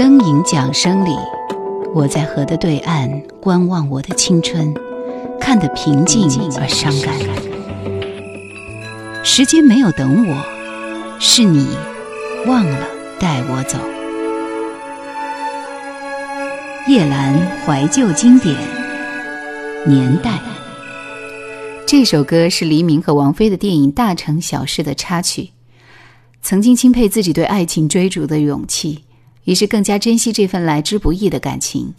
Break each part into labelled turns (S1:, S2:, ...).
S1: 灯影桨声里，我在河的对岸观望我的青春，看得平静而伤感。时间没有等我，是你忘了带我走。叶兰怀旧经典年代，这首歌是黎明和王菲的电影《大城小事》的插曲。曾经钦佩自己对爱情追逐的勇气，于是更加珍惜这份来之不易的感情。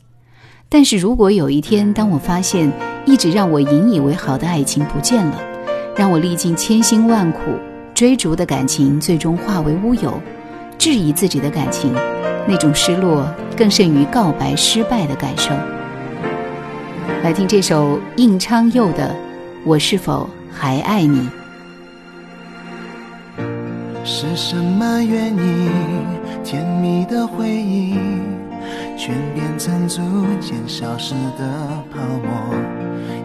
S1: 但是如果有一天，当我发现一直让我引以为豪的爱情不见了，让我历尽千辛万苦追逐的感情最终化为乌有，质疑自己的感情，那种失落更甚于告白失败的感受。来听这首应昌佑的《我是否还爱你》。
S2: 是什么原因？甜蜜的回忆全变成逐渐消失的泡沫。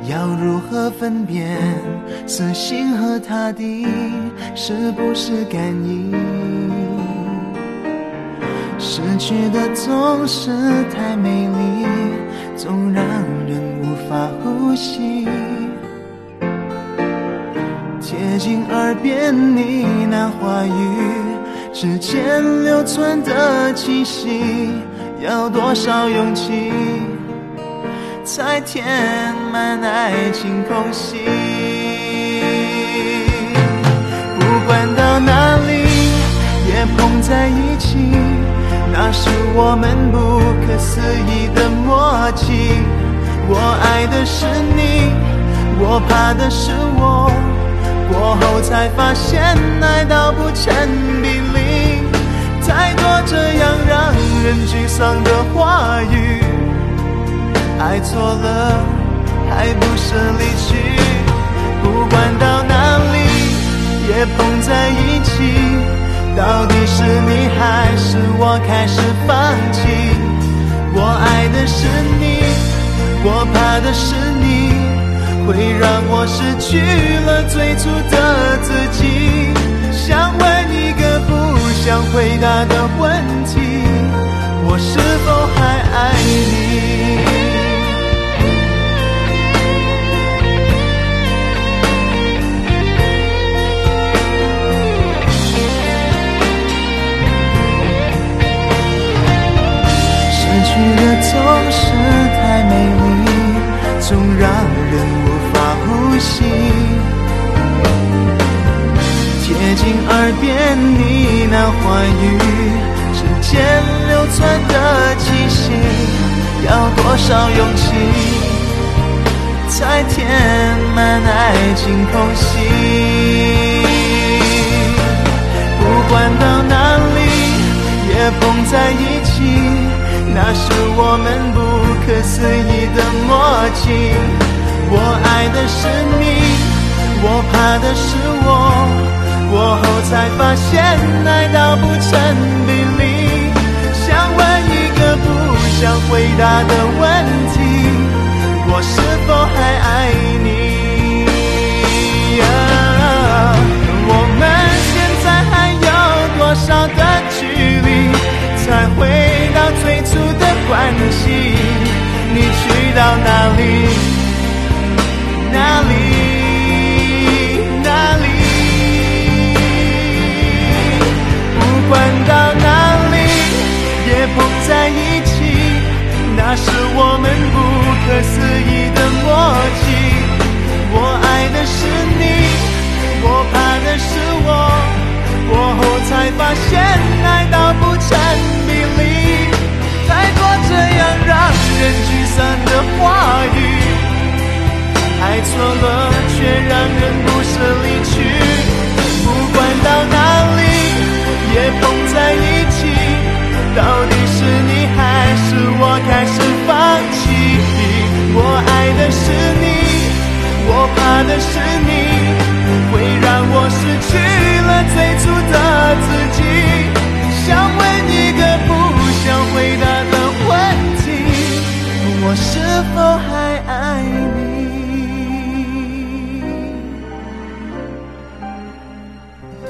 S2: 要如何分辨死心和他地，是不是感应？失去的总是太美丽，总让人无法呼吸。贴近耳边呢喃话语，指尖流传的气息，要多少勇气才填满爱情空隙？不管到哪里，也碰在一起，那是我们不可思议的默契。我爱的是你，我怕的是我。才发现，爱到不成比例，太多这样让人沮丧的话语。爱错了，还不是离去？不管到哪里，也碰在一起。到底是你还是我开始放弃？我爱的是你，我怕的是你。会让我失去了最初的自己。想问一个不想回答的问题：我是否还爱你？失去的总是太美丽，总让人。呼吸，贴近耳边呢喃话语，指尖流传的气息，要多少勇气才填满爱情空隙？不管到哪里，也碰在一起，那是我们不可思议的默契。我爱的是你，我怕的是我，过后才发现爱到不成比例。想问一个不想回答的问题：我是否还爱你？我们现在还有多少的距离，才回到最初的关系？错了，却让人不舍离去。不管到哪里，也碰在一起。到底是你还是我开始放弃？我爱的是你，我怕的是你，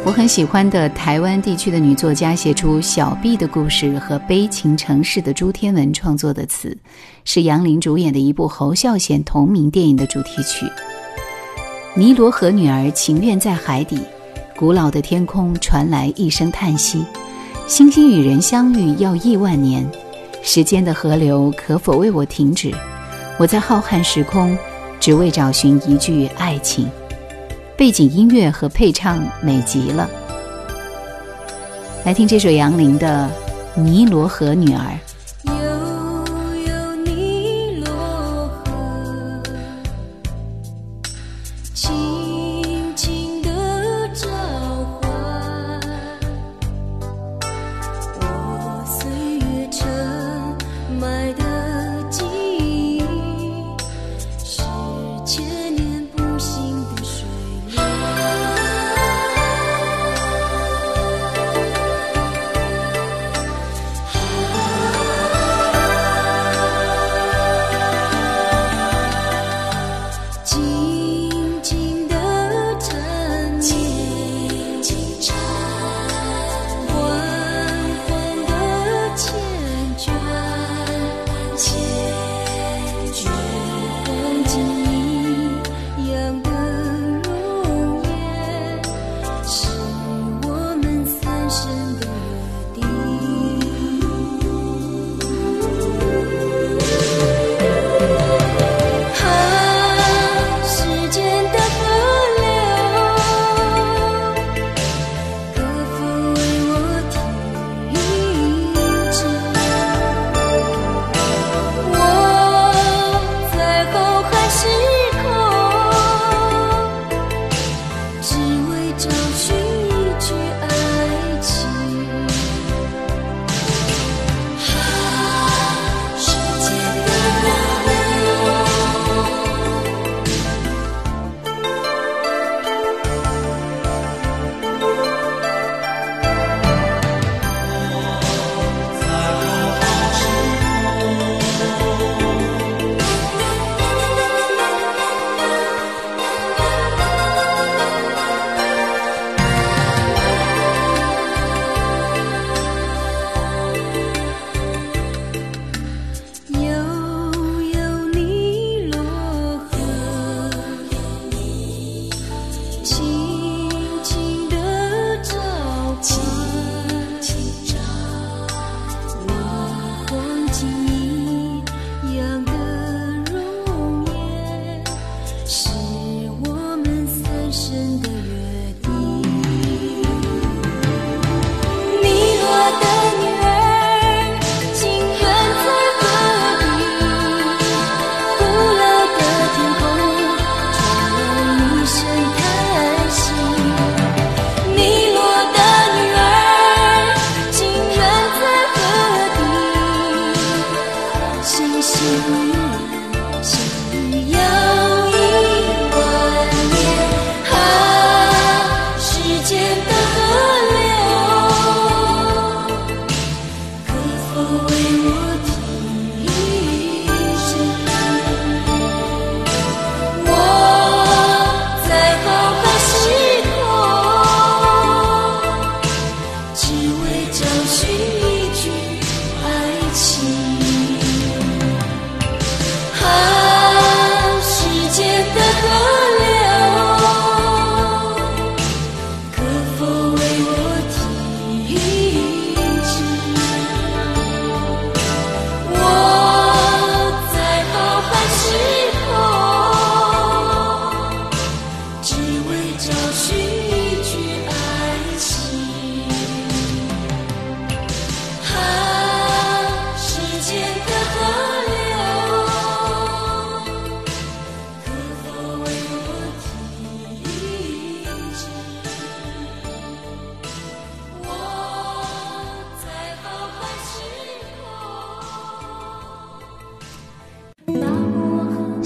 S2: 我
S3: 很喜欢的台湾地区的女作家写出小 B 的故事和悲情城市的朱天文创作的词，是杨林主演的一部侯孝贤同名电影的主题曲。尼罗河女儿情愿在海底，古老的天空传来一声叹息。星星与人相遇要亿万年，时间的河流可否为我停止？我在浩瀚时空，只为找寻一句爱情。背景音乐和配唱美极了，来听这首杨林的《尼罗河女儿》。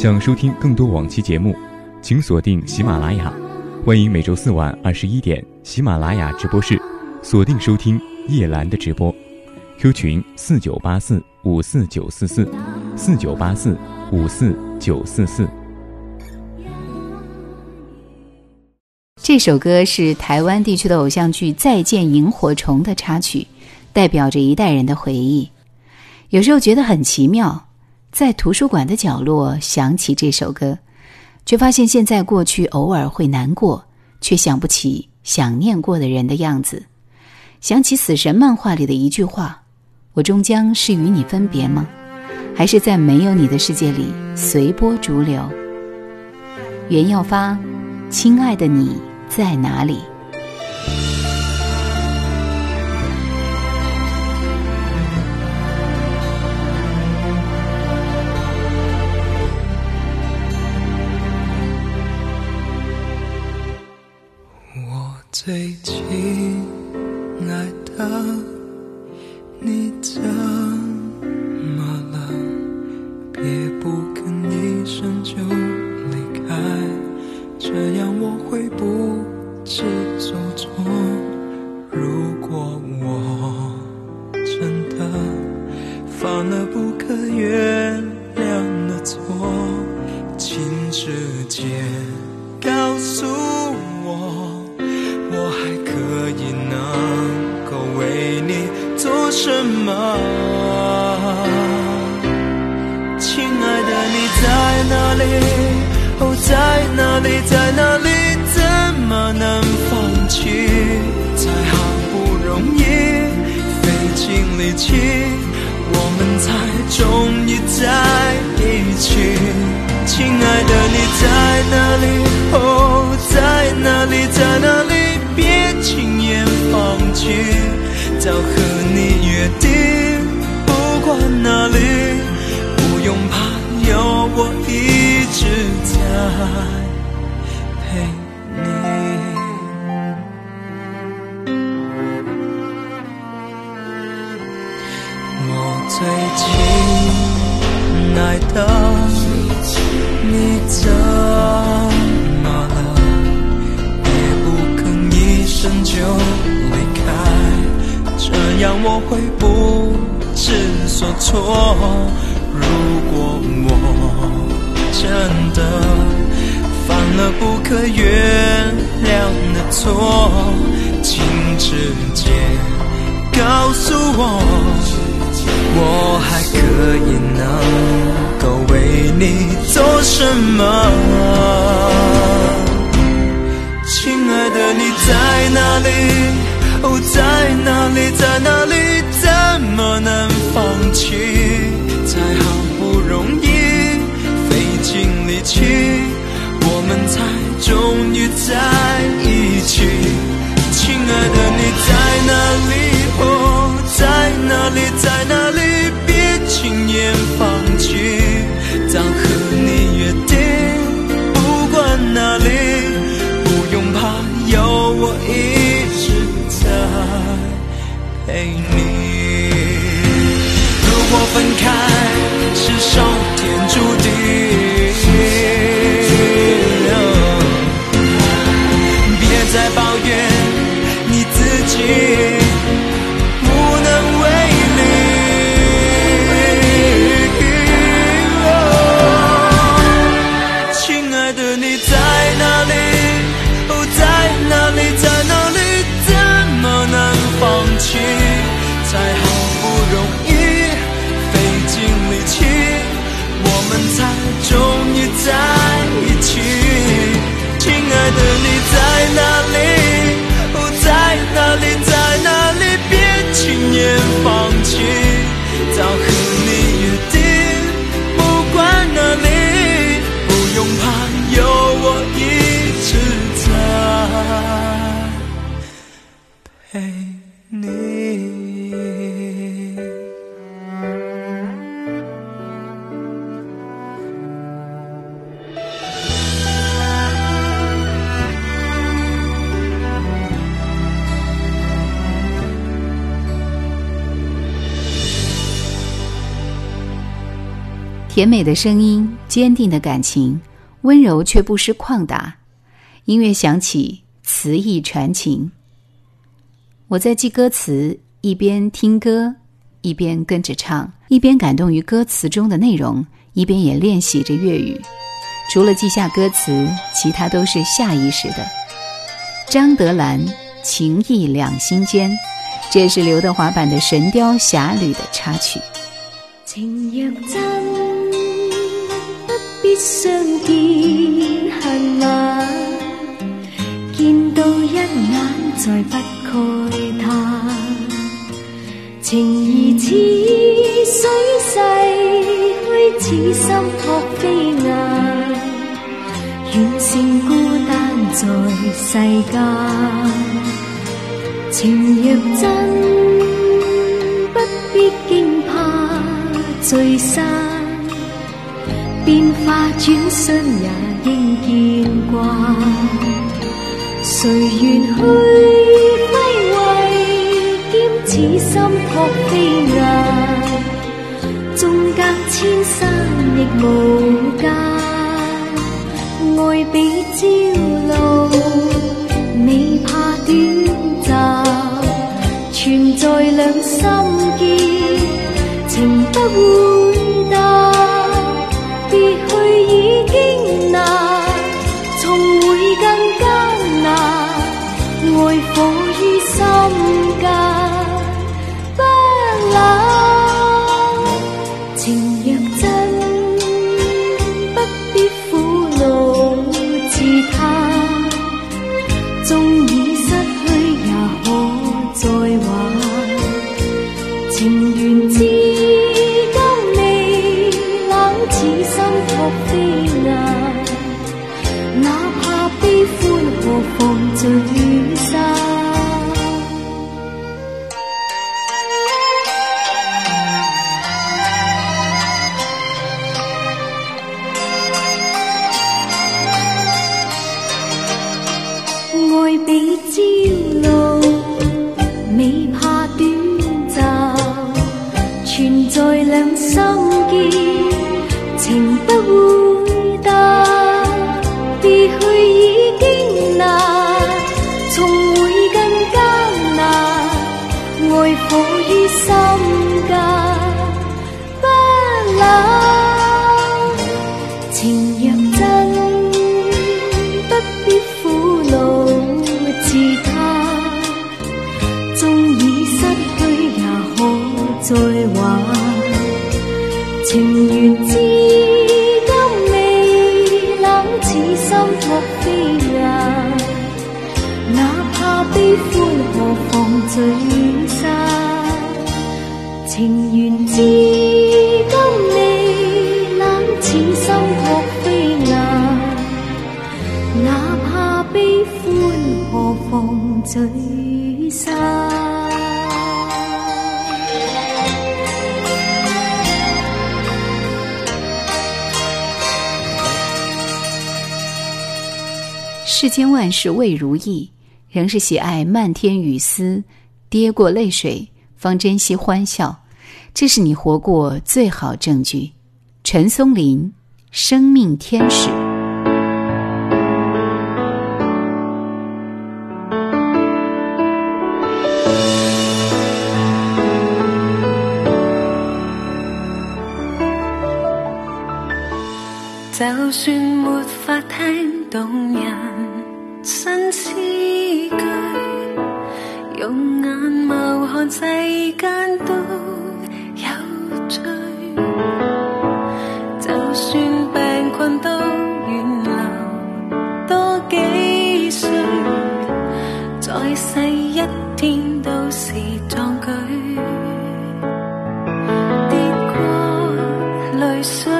S4: 想收听更多往期节目，请锁定喜马拉雅。欢迎每周四晚二十一点喜马拉雅直播室锁定收听叶兰的直播。Q 群四九八四五四九四四四九八四五四九四四。
S1: 这首歌是台湾地区的偶像剧《再见萤火虫》的插曲，代表着一代人的回忆。有时候觉得很奇妙，在图书馆的角落想起这首歌，却发现现在过去偶尔会难过，却想不起想念过的人的样子。想起《死神》漫画里的一句话：“我终将是与你分别吗？还是在没有你的世界里随波逐流？”袁耀发，亲爱的你在哪里？
S5: 最近才好不容易费尽力气，我们才终于在一起。亲爱的，你在哪里？哦，在哪里？在哪里？别轻言放弃，早和你约定，不管哪里，的，你怎么了？别不吭一声就离开，这样我会不知所措。如果我真的犯了不可原谅的错，请直接告诉我。我还可以能够为你做什么？亲爱的，你在哪里？哦，在哪里？在哪里？怎么能放弃？才好不容易费尽力气，我们才终于在一起。亲爱的，你在哪里？哦，在哪里？在哪里？别轻言放上天注
S1: 甜美的声音，坚定的感情，温柔却不失旷达。音乐响起，词意传情。我在记歌词，一边听歌，一边跟着唱，一边感动于歌词中的内容，一边也练习着粤语。除了记下歌词，其他都是下意识的。张德兰情意两心间，这是刘德华版的《神雕侠侣》的插曲。
S3: 情若真，必相见恨晚，见到一眼再不慨叹。情如似水逝去，似心扑飞雁，远胜孤单在世间。情若真，不必惊怕聚散，变化转瞬也应见惯。谁愿去挥挥，兼此心扑飞雁，纵隔千山亦无间，爱比朝露，未怕短暂，存在两心间，情不会爱火于心
S1: 世间万事未如意，仍是喜爱漫天雨丝，跌过泪水，方珍惜欢笑。这是你活过最好证据。陈松林，生命天使。
S3: 就算没法听懂世間都有罪。就算病困都願留多幾歲，在世一天都是壯舉。跌過淚水，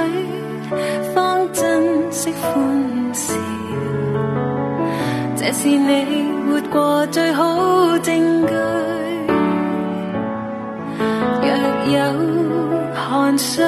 S3: 方珍惜歡笑。這是你活過最好證據。有汗水，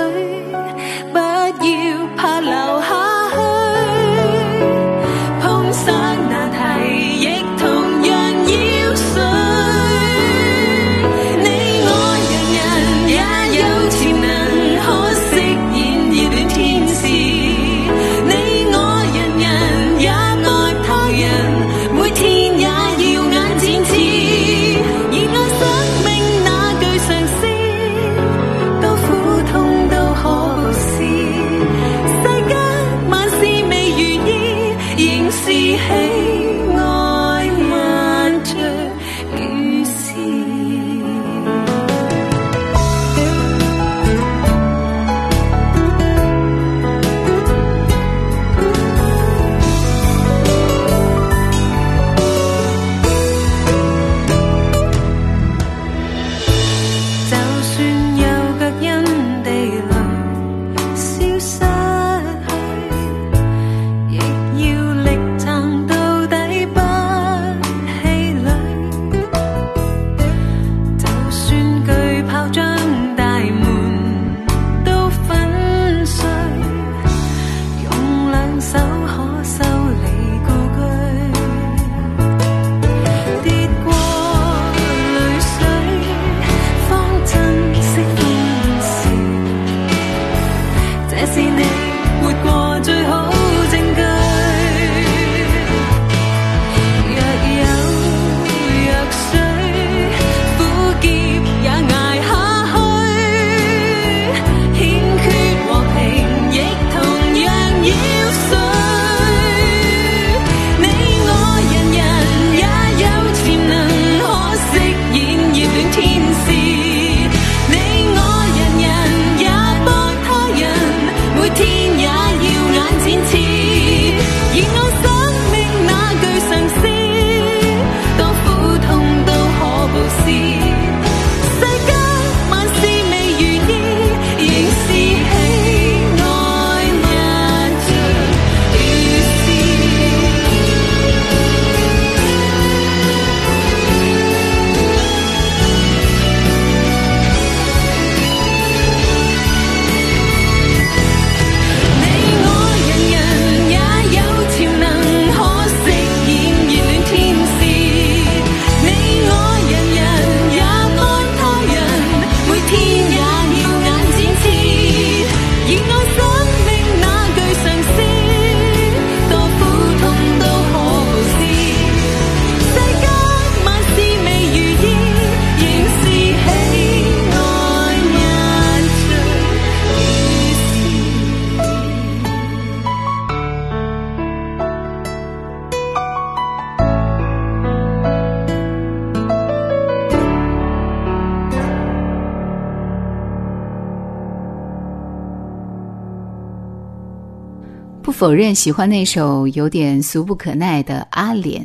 S1: 否认喜欢那首有点俗不可耐的《阿莲》，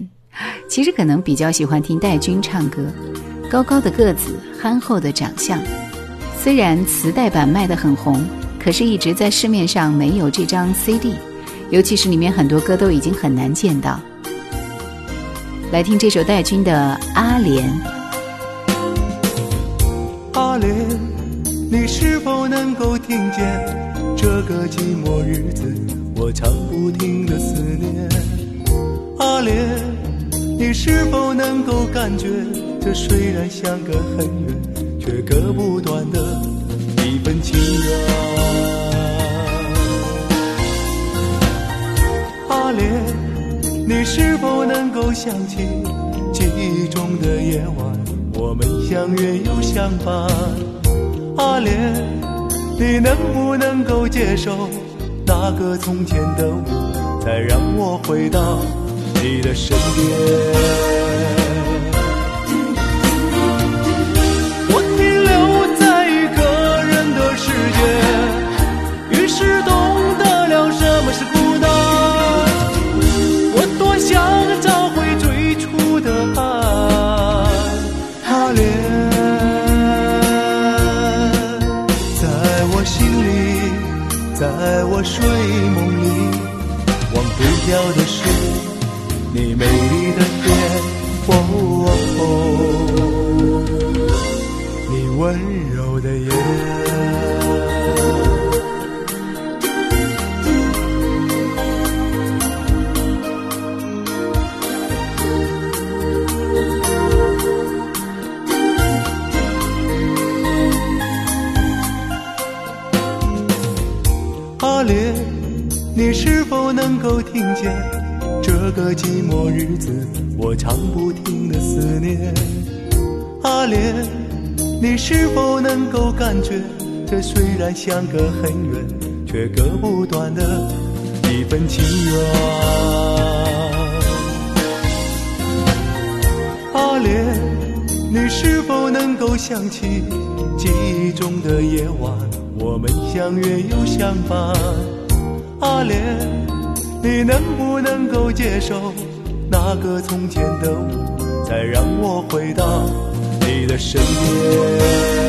S1: 其实可能比较喜欢听戴军唱歌。高高的个子，憨厚的长相，虽然磁带版卖得很红，可是一直在市面上没有这张 CD，尤其是里面很多歌都已经很难见到。来听这首戴军的《阿莲》。
S2: 阿莲，你是否能够听见这个寂寞日子我唱不停的思念？阿莲，你是否能够感觉这虽然相隔很远，却割不断的一份情缘？阿莲，你是否能够想起记忆中的夜晚？我们相约又相伴，阿莲，你能不能够接受那个从前的我，再让我回到你的身边？我停留在一个人的世界，感觉这虽然相隔很远，却割不断的一份情缘？阿莲，你是否能够想起记忆中的夜晚？我们相约又相伴，阿莲，你能不能够接受那个从前的我，再让我回到你的身边？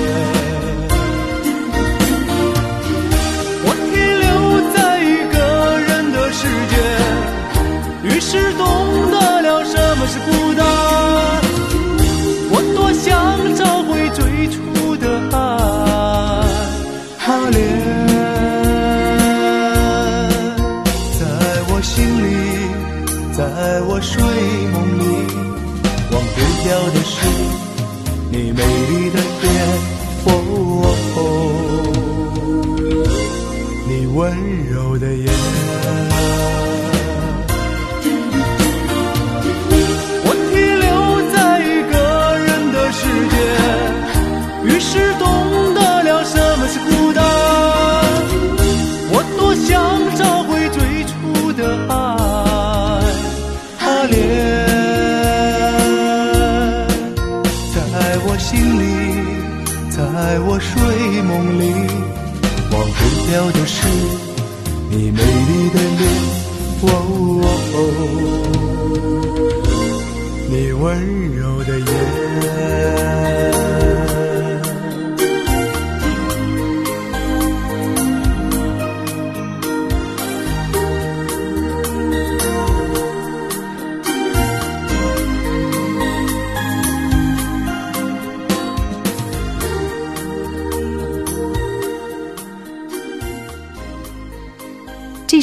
S2: 世界，于是懂得了什么是孤单。我多想找回最初的爱。阿莲，在我心里，在我睡梦里，忘不掉的是你美丽的脸，哦你温柔的眼。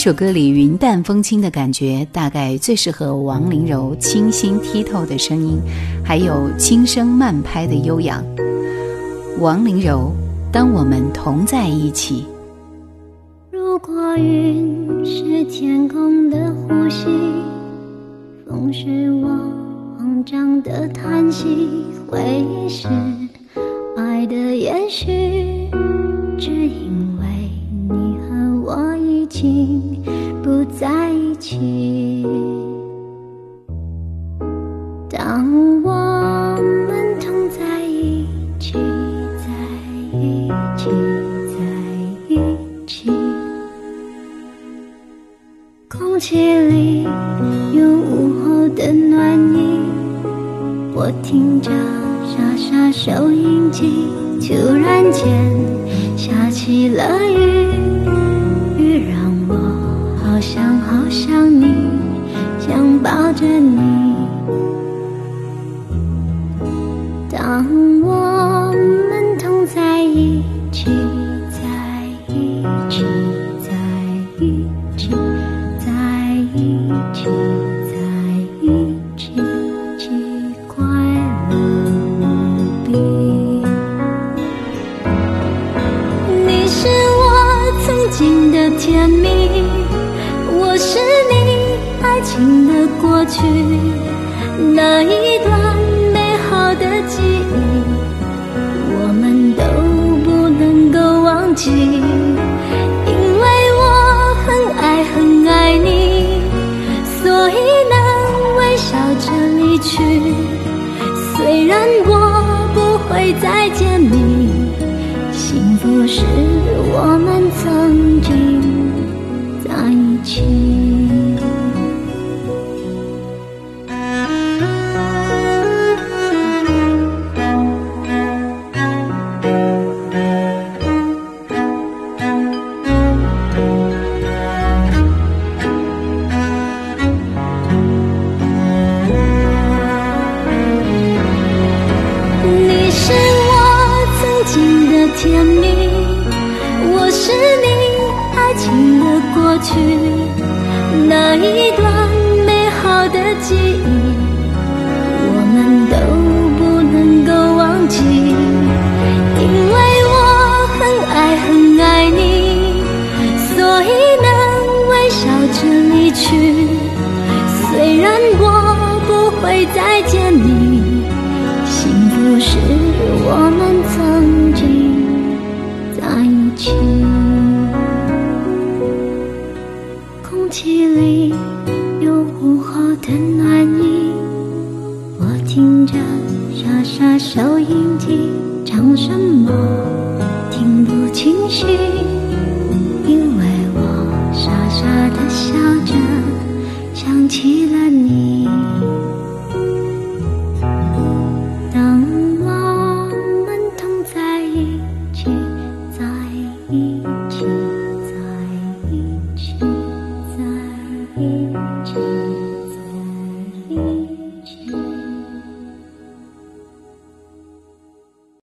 S1: 这首歌里云淡风轻的感觉，大概最适合王麟柔清新剔透的声音，还有轻声慢拍的悠扬。王麟柔，当我们同在一起。
S3: 如果云是天空的呼吸，风是我慌张的叹息，回忆是爱的延续，只因为你和我已经在一起，当我们同在一起，在一起，在一起，空气里有午后的暖意。我听着沙沙收音机，突然间下起了雨。好想好想你想抱着你。会再见你幸福是我们曾经在一起。着离去，虽然我不会再见你，幸福是我们曾经在一起。空气里有午后的暖意，我听着沙沙收音机，唱什么听不清晰。